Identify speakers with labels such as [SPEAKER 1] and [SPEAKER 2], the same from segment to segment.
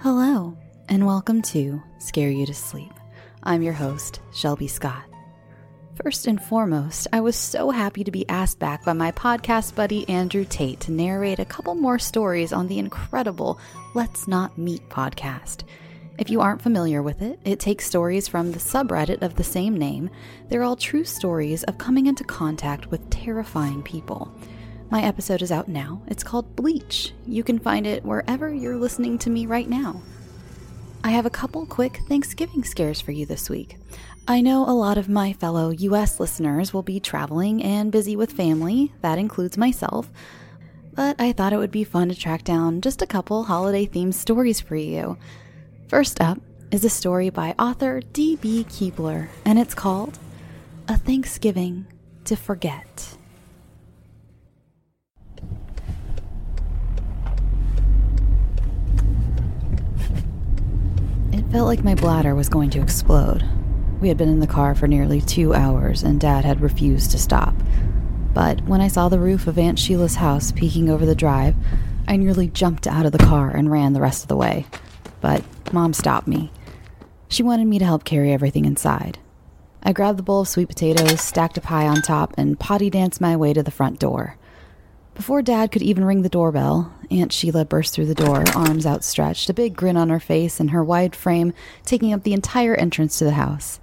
[SPEAKER 1] Hello, and welcome to Scare You to Sleep. I'm your host, Shelby Scott. First and foremost, I was so happy to be asked back by my podcast buddy Andrew Tate to narrate a couple more stories on the incredible Let's Not Meet podcast. If you aren't familiar with it, it takes stories from the subreddit of the same name. They're all true stories of coming into contact with terrifying people. My episode is out now. It's called Bleach. You can find it wherever you're listening to me right now. I have a couple quick Thanksgiving scares for you this week. I know a lot of my fellow US listeners will be traveling and busy with family, that includes myself, but I thought it would be fun to track down just a couple holiday themed stories for you. First up is a story by author D.B. Keebler, and it's called A Thanksgiving to Forget. Felt like my bladder was going to explode. We had been in the car for nearly two hours, and Dad had refused to stop. But when I saw the roof of Aunt Sheila's house peeking over the drive, I nearly jumped out of the car and ran the rest of the way. But Mom stopped me. She wanted me to help carry everything inside. I grabbed the bowl of sweet potatoes, stacked a pie on top, and potty danced my way to the front door. Before Dad could even ring the doorbell, Aunt Sheila burst through the door, arms outstretched, a big grin on her face, and her wide frame taking up the entire entrance to the house.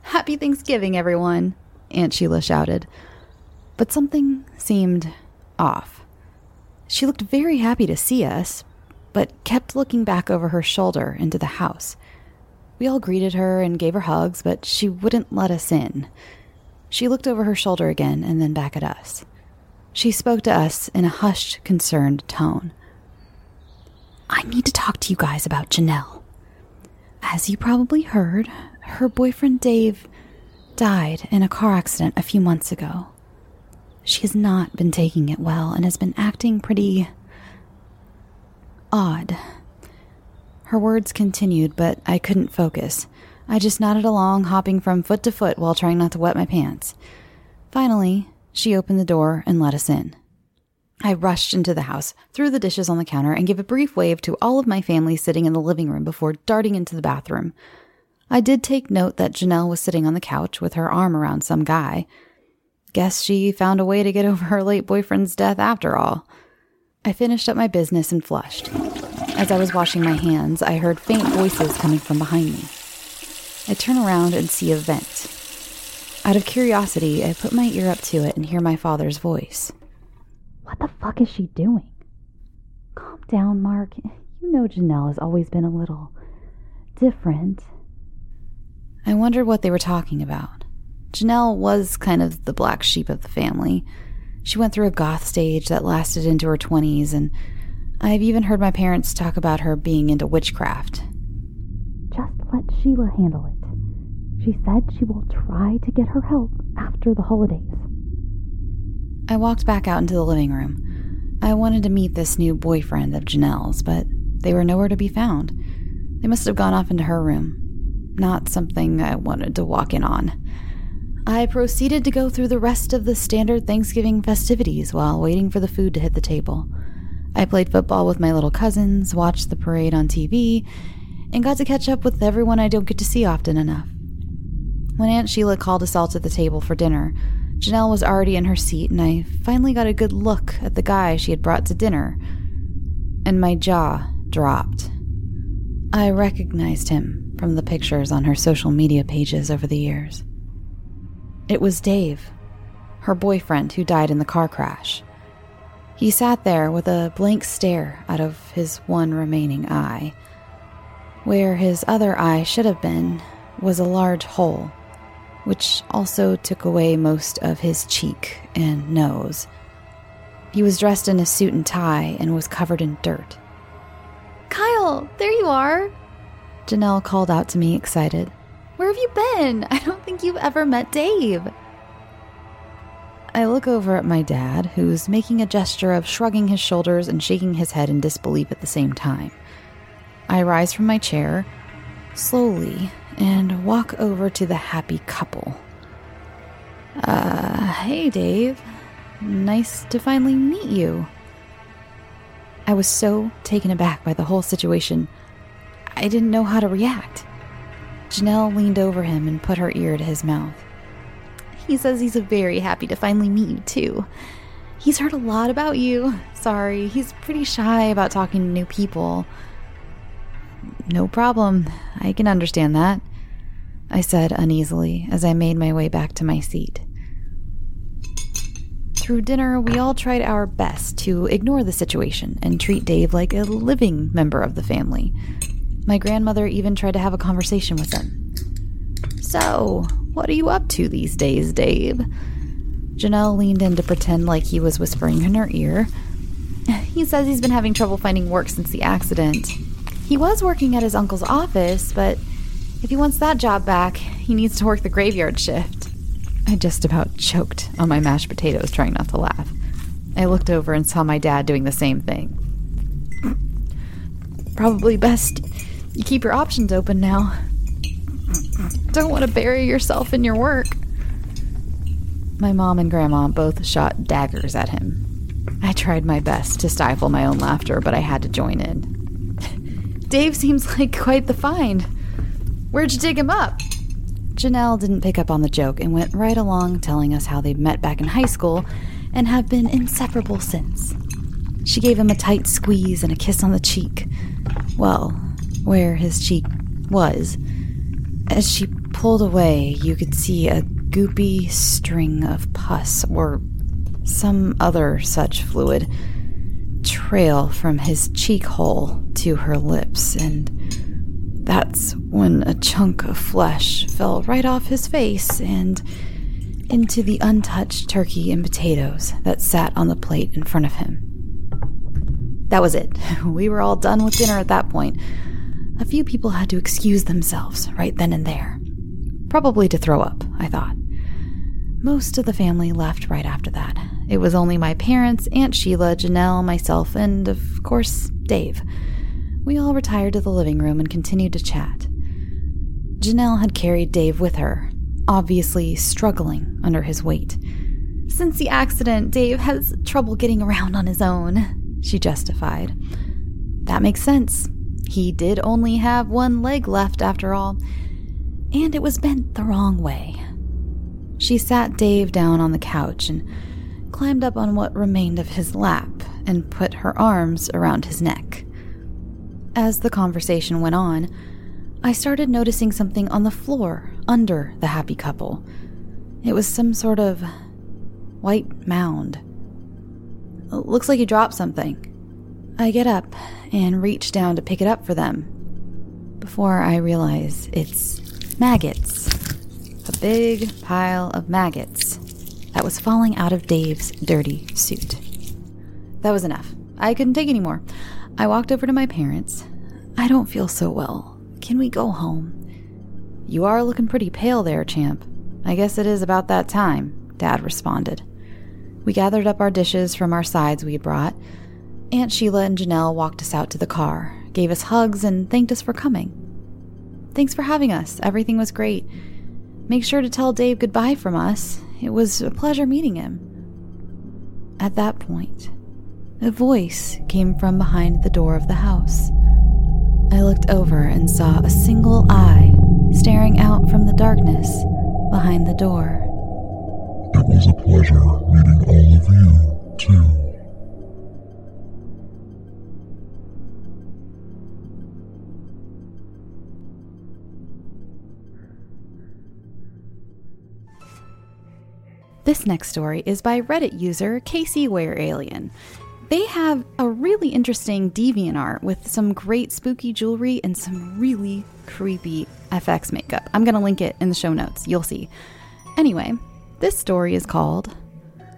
[SPEAKER 1] Happy Thanksgiving, everyone! Aunt Sheila shouted. But something seemed off. She looked very happy to see us, but kept looking back over her shoulder into the house. We all greeted her and gave her hugs, but she wouldn't let us in. She looked over her shoulder again and then back at us. She spoke to us in a hushed, concerned tone. I need to talk to you guys about Janelle. As you probably heard, her boyfriend Dave died in a car accident a few months ago. She has not been taking it well and has been acting pretty odd. Her words continued, but I couldn't focus. I just nodded along, hopping from foot to foot while trying not to wet my pants. Finally, she opened the door and let us in. I rushed into the house, threw the dishes on the counter, and gave a brief wave to all of my family sitting in the living room before darting into the bathroom. I did take note that Janelle was sitting on the couch with her arm around some guy. Guess she found a way to get over her late boyfriend's death after all. I finished up my business and flushed. As I was washing my hands, I heard faint voices coming from behind me. I turn around and see a vent. Out of curiosity, I put my ear up to it and hear my father's voice. What the fuck is she doing? Calm down, Mark. You know Janelle has always been a little different. I wondered what they were talking about. Janelle was kind of the black sheep of the family. She went through a goth stage that lasted into her 20s, and I've even heard my parents talk about her being into witchcraft. Just let Sheila handle it. She said she will try to get her help after the holidays. I walked back out into the living room. I wanted to meet this new boyfriend of Janelle's, but they were nowhere to be found. They must have gone off into her room. Not something I wanted to walk in on. I proceeded to go through the rest of the standard Thanksgiving festivities while waiting for the food to hit the table. I played football with my little cousins, watched the parade on TV, and got to catch up with everyone I don't get to see often enough. When Aunt Sheila called us all to the table for dinner, Janelle was already in her seat, and I finally got a good look at the guy she had brought to dinner, and my jaw dropped. I recognized him from the pictures on her social media pages over the years. It was Dave, her boyfriend who died in the car crash. He sat there with a blank stare out of his one remaining eye. Where his other eye should have been was a large hole, which also took away most of his cheek and nose. He was dressed in a suit and tie and was covered in dirt. Kyle, there you are! Janelle called out to me, excited. Where have you been? I don't think you've ever met Dave. I look over at my dad, who's making a gesture of shrugging his shoulders and shaking his head in disbelief at the same time. I rise from my chair, slowly, and walk over to the happy couple. Uh, hey, Dave. Nice to finally meet you. I was so taken aback by the whole situation, I didn't know how to react. Janelle leaned over him and put her ear to his mouth. He says he's very happy to finally meet you, too. He's heard a lot about you. Sorry, he's pretty shy about talking to new people. No problem. I can understand that, I said uneasily as I made my way back to my seat. Through dinner, we all tried our best to ignore the situation and treat Dave like a living member of the family. My grandmother even tried to have a conversation with him. So, what are you up to these days, Dave? Janelle leaned in to pretend like he was whispering in her ear. He says he's been having trouble finding work since the accident. He was working at his uncle's office, but if he wants that job back, he needs to work the graveyard shift. I just about choked on my mashed potatoes, trying not to laugh. I looked over and saw my dad doing the same thing. Probably best you keep your options open now. Don't want to bury yourself in your work. My mom and grandma both shot daggers at him. I tried my best to stifle my own laughter, but I had to join in. Dave seems like quite the find. Where'd you dig him up? Janelle didn't pick up on the joke and went right along telling us how they met back in high school and have been inseparable since. She gave him a tight squeeze and a kiss on the cheek. Well, where his cheek was. As she pulled away, you could see a goopy string of pus or some other such fluid trail from his cheek hole to her lips, and that's when a chunk of flesh fell right off his face and into the untouched turkey and potatoes that sat on the plate in front of him. That was it. We were all done with dinner at that point. A few people had to excuse themselves right then and there. Probably to throw up, I thought. Most of the family left right after that. It was only my parents, Aunt Sheila, Janelle, myself, and, of course, Dave. We all retired to the living room and continued to chat. Janelle had carried Dave with her, obviously struggling under his weight. Since the accident, Dave has trouble getting around on his own, she justified. That makes sense. He did only have one leg left after all, and it was bent the wrong way. She sat Dave down on the couch and climbed up on what remained of his lap and put her arms around his neck. As the conversation went on, I started noticing something on the floor under the happy couple. It was some sort of white mound. Looks like you dropped something. I get up and reach down to pick it up for them before I realize it's maggots a big pile of maggots that was falling out of Dave's dirty suit. That was enough. I couldn't take any more. I walked over to my parents. I don't feel so well. Can we go home? You are looking pretty pale there, champ. I guess it is about that time, Dad responded. We gathered up our dishes from our sides we had brought. Aunt Sheila and Janelle walked us out to the car, gave us hugs, and thanked us for coming. Thanks for having us. Everything was great. Make sure to tell Dave goodbye from us. It was a pleasure meeting him. At that point, a voice came from behind the door of the house. I looked over and saw a single eye staring out from the darkness behind the door.
[SPEAKER 2] It was a pleasure meeting all of you, too.
[SPEAKER 1] This next story is by Reddit user Casey Ware Alien. They have a really interesting DeviantArt with some great spooky jewelry and some really creepy FX makeup. I'm going to link it in the show notes. You'll see. Anyway, this story is called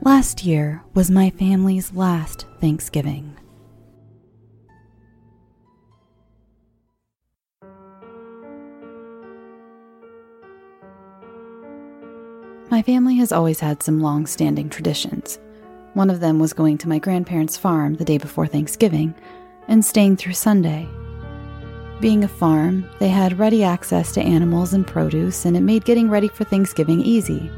[SPEAKER 1] Last Year Was My Family's Last Thanksgiving. My family has always had some long standing traditions. One of them was going to my grandparents' farm the day before Thanksgiving and staying through Sunday. Being a farm, they had ready access to animals and produce, and it made getting ready for Thanksgiving easy.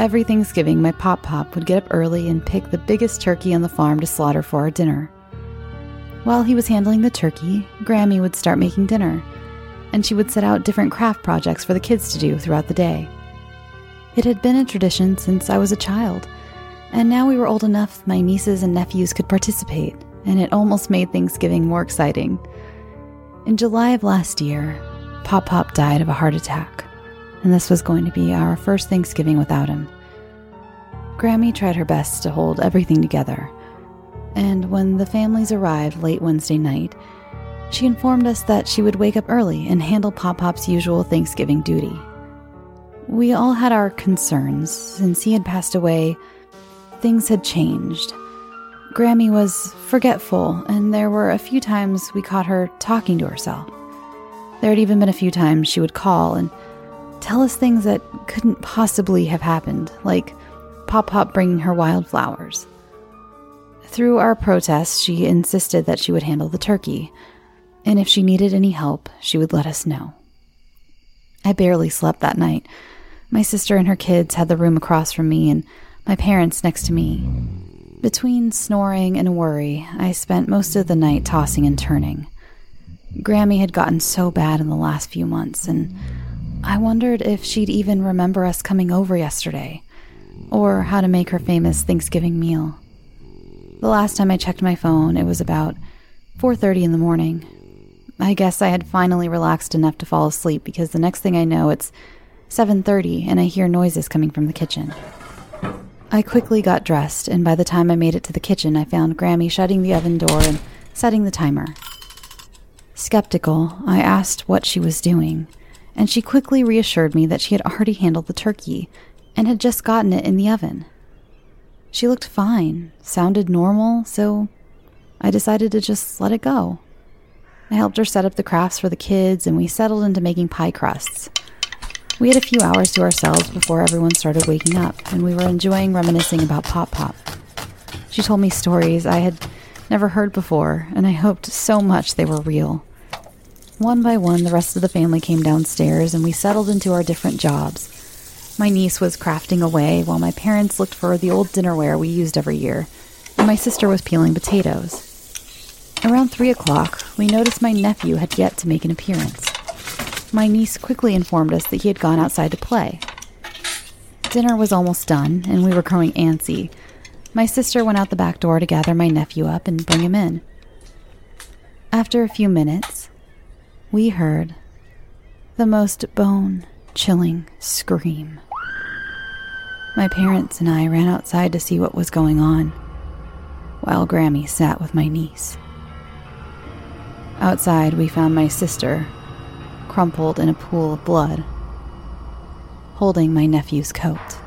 [SPEAKER 1] Every Thanksgiving, my pop pop would get up early and pick the biggest turkey on the farm to slaughter for our dinner. While he was handling the turkey, Grammy would start making dinner, and she would set out different craft projects for the kids to do throughout the day. It had been a tradition since I was a child, and now we were old enough my nieces and nephews could participate, and it almost made Thanksgiving more exciting. In July of last year, Pop Pop died of a heart attack, and this was going to be our first Thanksgiving without him. Grammy tried her best to hold everything together, and when the families arrived late Wednesday night, she informed us that she would wake up early and handle Pop Pop's usual Thanksgiving duty. We all had our concerns. Since he had passed away, things had changed. Grammy was forgetful, and there were a few times we caught her talking to herself. There had even been a few times she would call and tell us things that couldn't possibly have happened, like Pop Pop bringing her wildflowers. Through our protests, she insisted that she would handle the turkey, and if she needed any help, she would let us know. I barely slept that night. My sister and her kids had the room across from me, and my parents next to me. Between snoring and worry, I spent most of the night tossing and turning. Grammy had gotten so bad in the last few months, and I wondered if she'd even remember us coming over yesterday, or how to make her famous Thanksgiving meal. The last time I checked my phone, it was about 4:30 in the morning. I guess I had finally relaxed enough to fall asleep because the next thing I know, it's 7:30 and I hear noises coming from the kitchen. I quickly got dressed, and by the time I made it to the kitchen, I found Grammy shutting the oven door and setting the timer. Skeptical, I asked what she was doing, and she quickly reassured me that she had already handled the turkey and had just gotten it in the oven. She looked fine, sounded normal, so I decided to just let it go. I helped her set up the crafts for the kids, and we settled into making pie crusts. We had a few hours to ourselves before everyone started waking up, and we were enjoying reminiscing about Pop Pop. She told me stories I had never heard before, and I hoped so much they were real. One by one, the rest of the family came downstairs, and we settled into our different jobs. My niece was crafting away, while my parents looked for the old dinnerware we used every year, and my sister was peeling potatoes. Around three o'clock, we noticed my nephew had yet to make an appearance my niece quickly informed us that he had gone outside to play. Dinner was almost done, and we were growing antsy. My sister went out the back door to gather my nephew up and bring him in. After a few minutes, we heard the most bone chilling scream. My parents and I ran outside to see what was going on, while Grammy sat with my niece. Outside, we found my sister crumpled in a pool of blood, holding my nephew's coat.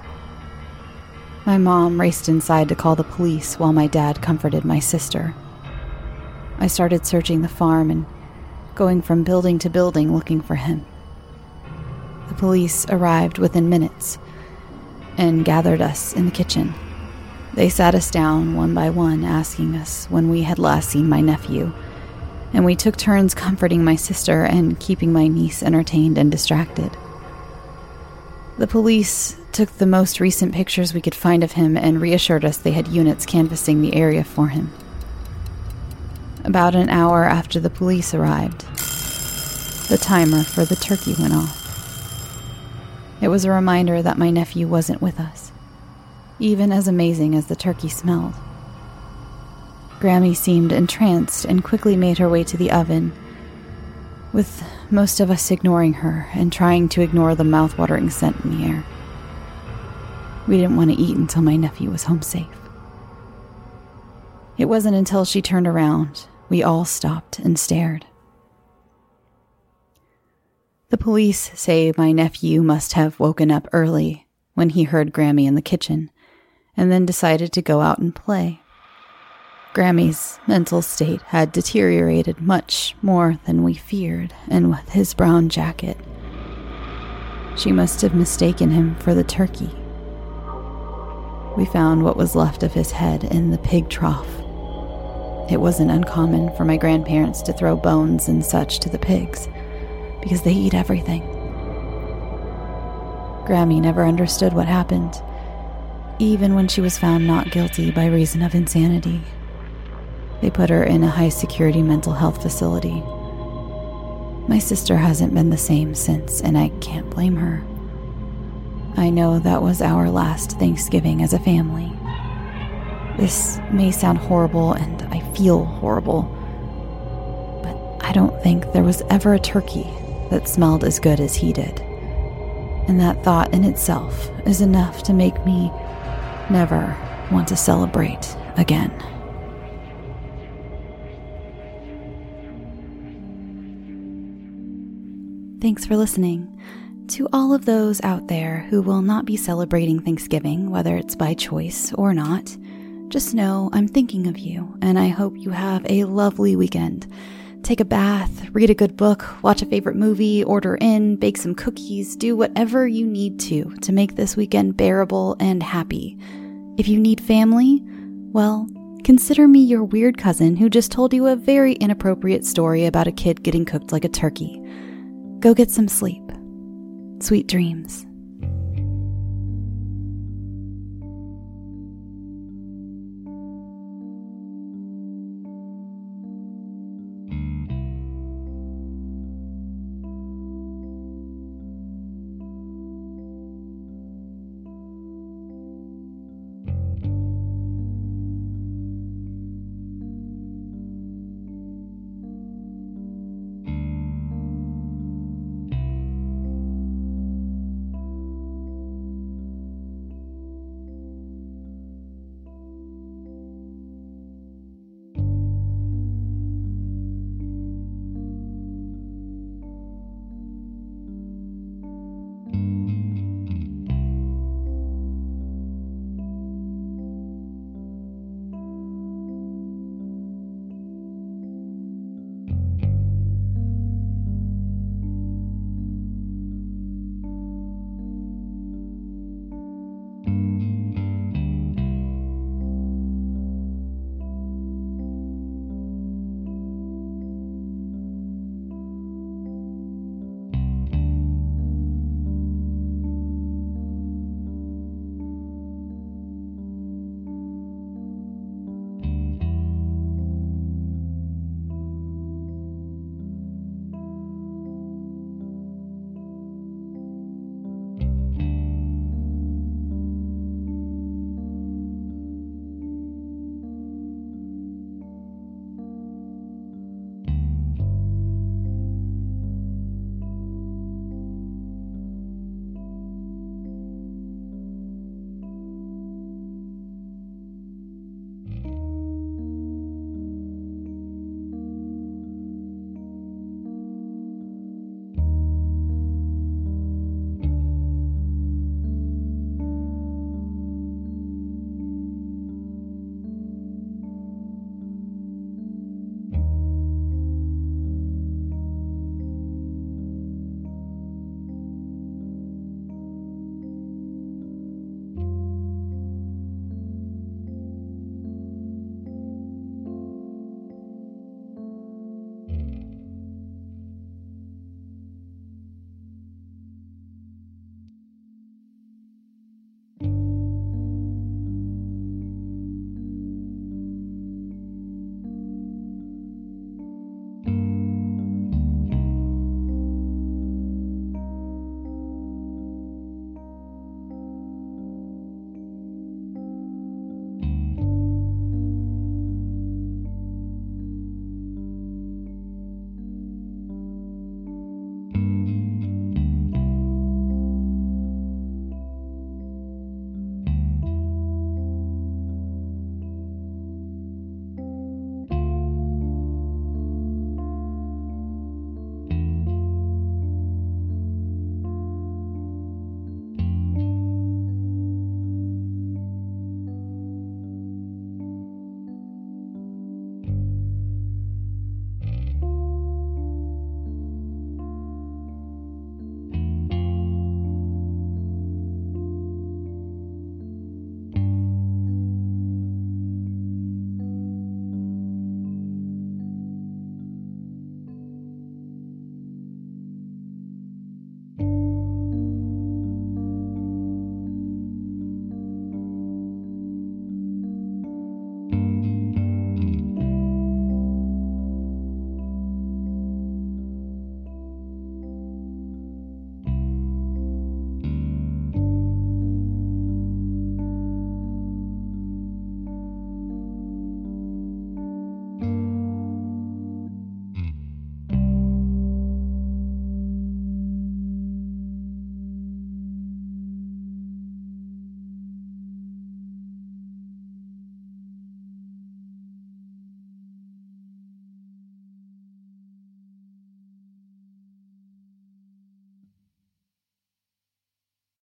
[SPEAKER 1] My mom raced inside to call the police while my dad comforted my sister. I started searching the farm and going from building to building looking for him. The police arrived within minutes and gathered us in the kitchen. They sat us down one by one, asking us when we had last seen my nephew and we took turns comforting my sister and keeping my niece entertained and distracted. The police took the most recent pictures we could find of him and reassured us they had units canvassing the area for him. About an hour after the police arrived, the timer for the turkey went off. It was a reminder that my nephew wasn't with us, even as amazing as the turkey smelled. Grammy seemed entranced and quickly made her way to the oven, with most of us ignoring her and trying to ignore the mouth-watering scent in the air. We didn't want to eat until my nephew was home safe. It wasn't until she turned around we all stopped and stared. The police say my nephew must have woken up early when he heard Grammy in the kitchen and then decided to go out and play. Grammy's mental state had deteriorated much more than we feared, and with his brown jacket, she must have mistaken him for the turkey. We found what was left of his head in the pig trough. It wasn't uncommon for my grandparents to throw bones and such to the pigs, because they eat everything. Grammy never understood what happened, even when she was found not guilty by reason of insanity. They put her in a high security mental health facility. My sister hasn't been the same since, and I can't blame her. I know that was our last Thanksgiving as a family. This may sound horrible, and I feel horrible, but I don't think there was ever a turkey that smelled as good as he did. And that thought in itself is enough to make me never want to celebrate again. Thanks for listening. To all of those out there who will not be celebrating Thanksgiving, whether it's by choice or not, just know I'm thinking of you and I hope you have a lovely weekend. Take a bath, read a good book, watch a favorite movie, order in, bake some cookies, do whatever you need to to make this weekend bearable and happy. If you need family, well, consider me your weird cousin who just told you a very inappropriate story about a kid getting cooked like a turkey. Go get some sleep. Sweet dreams.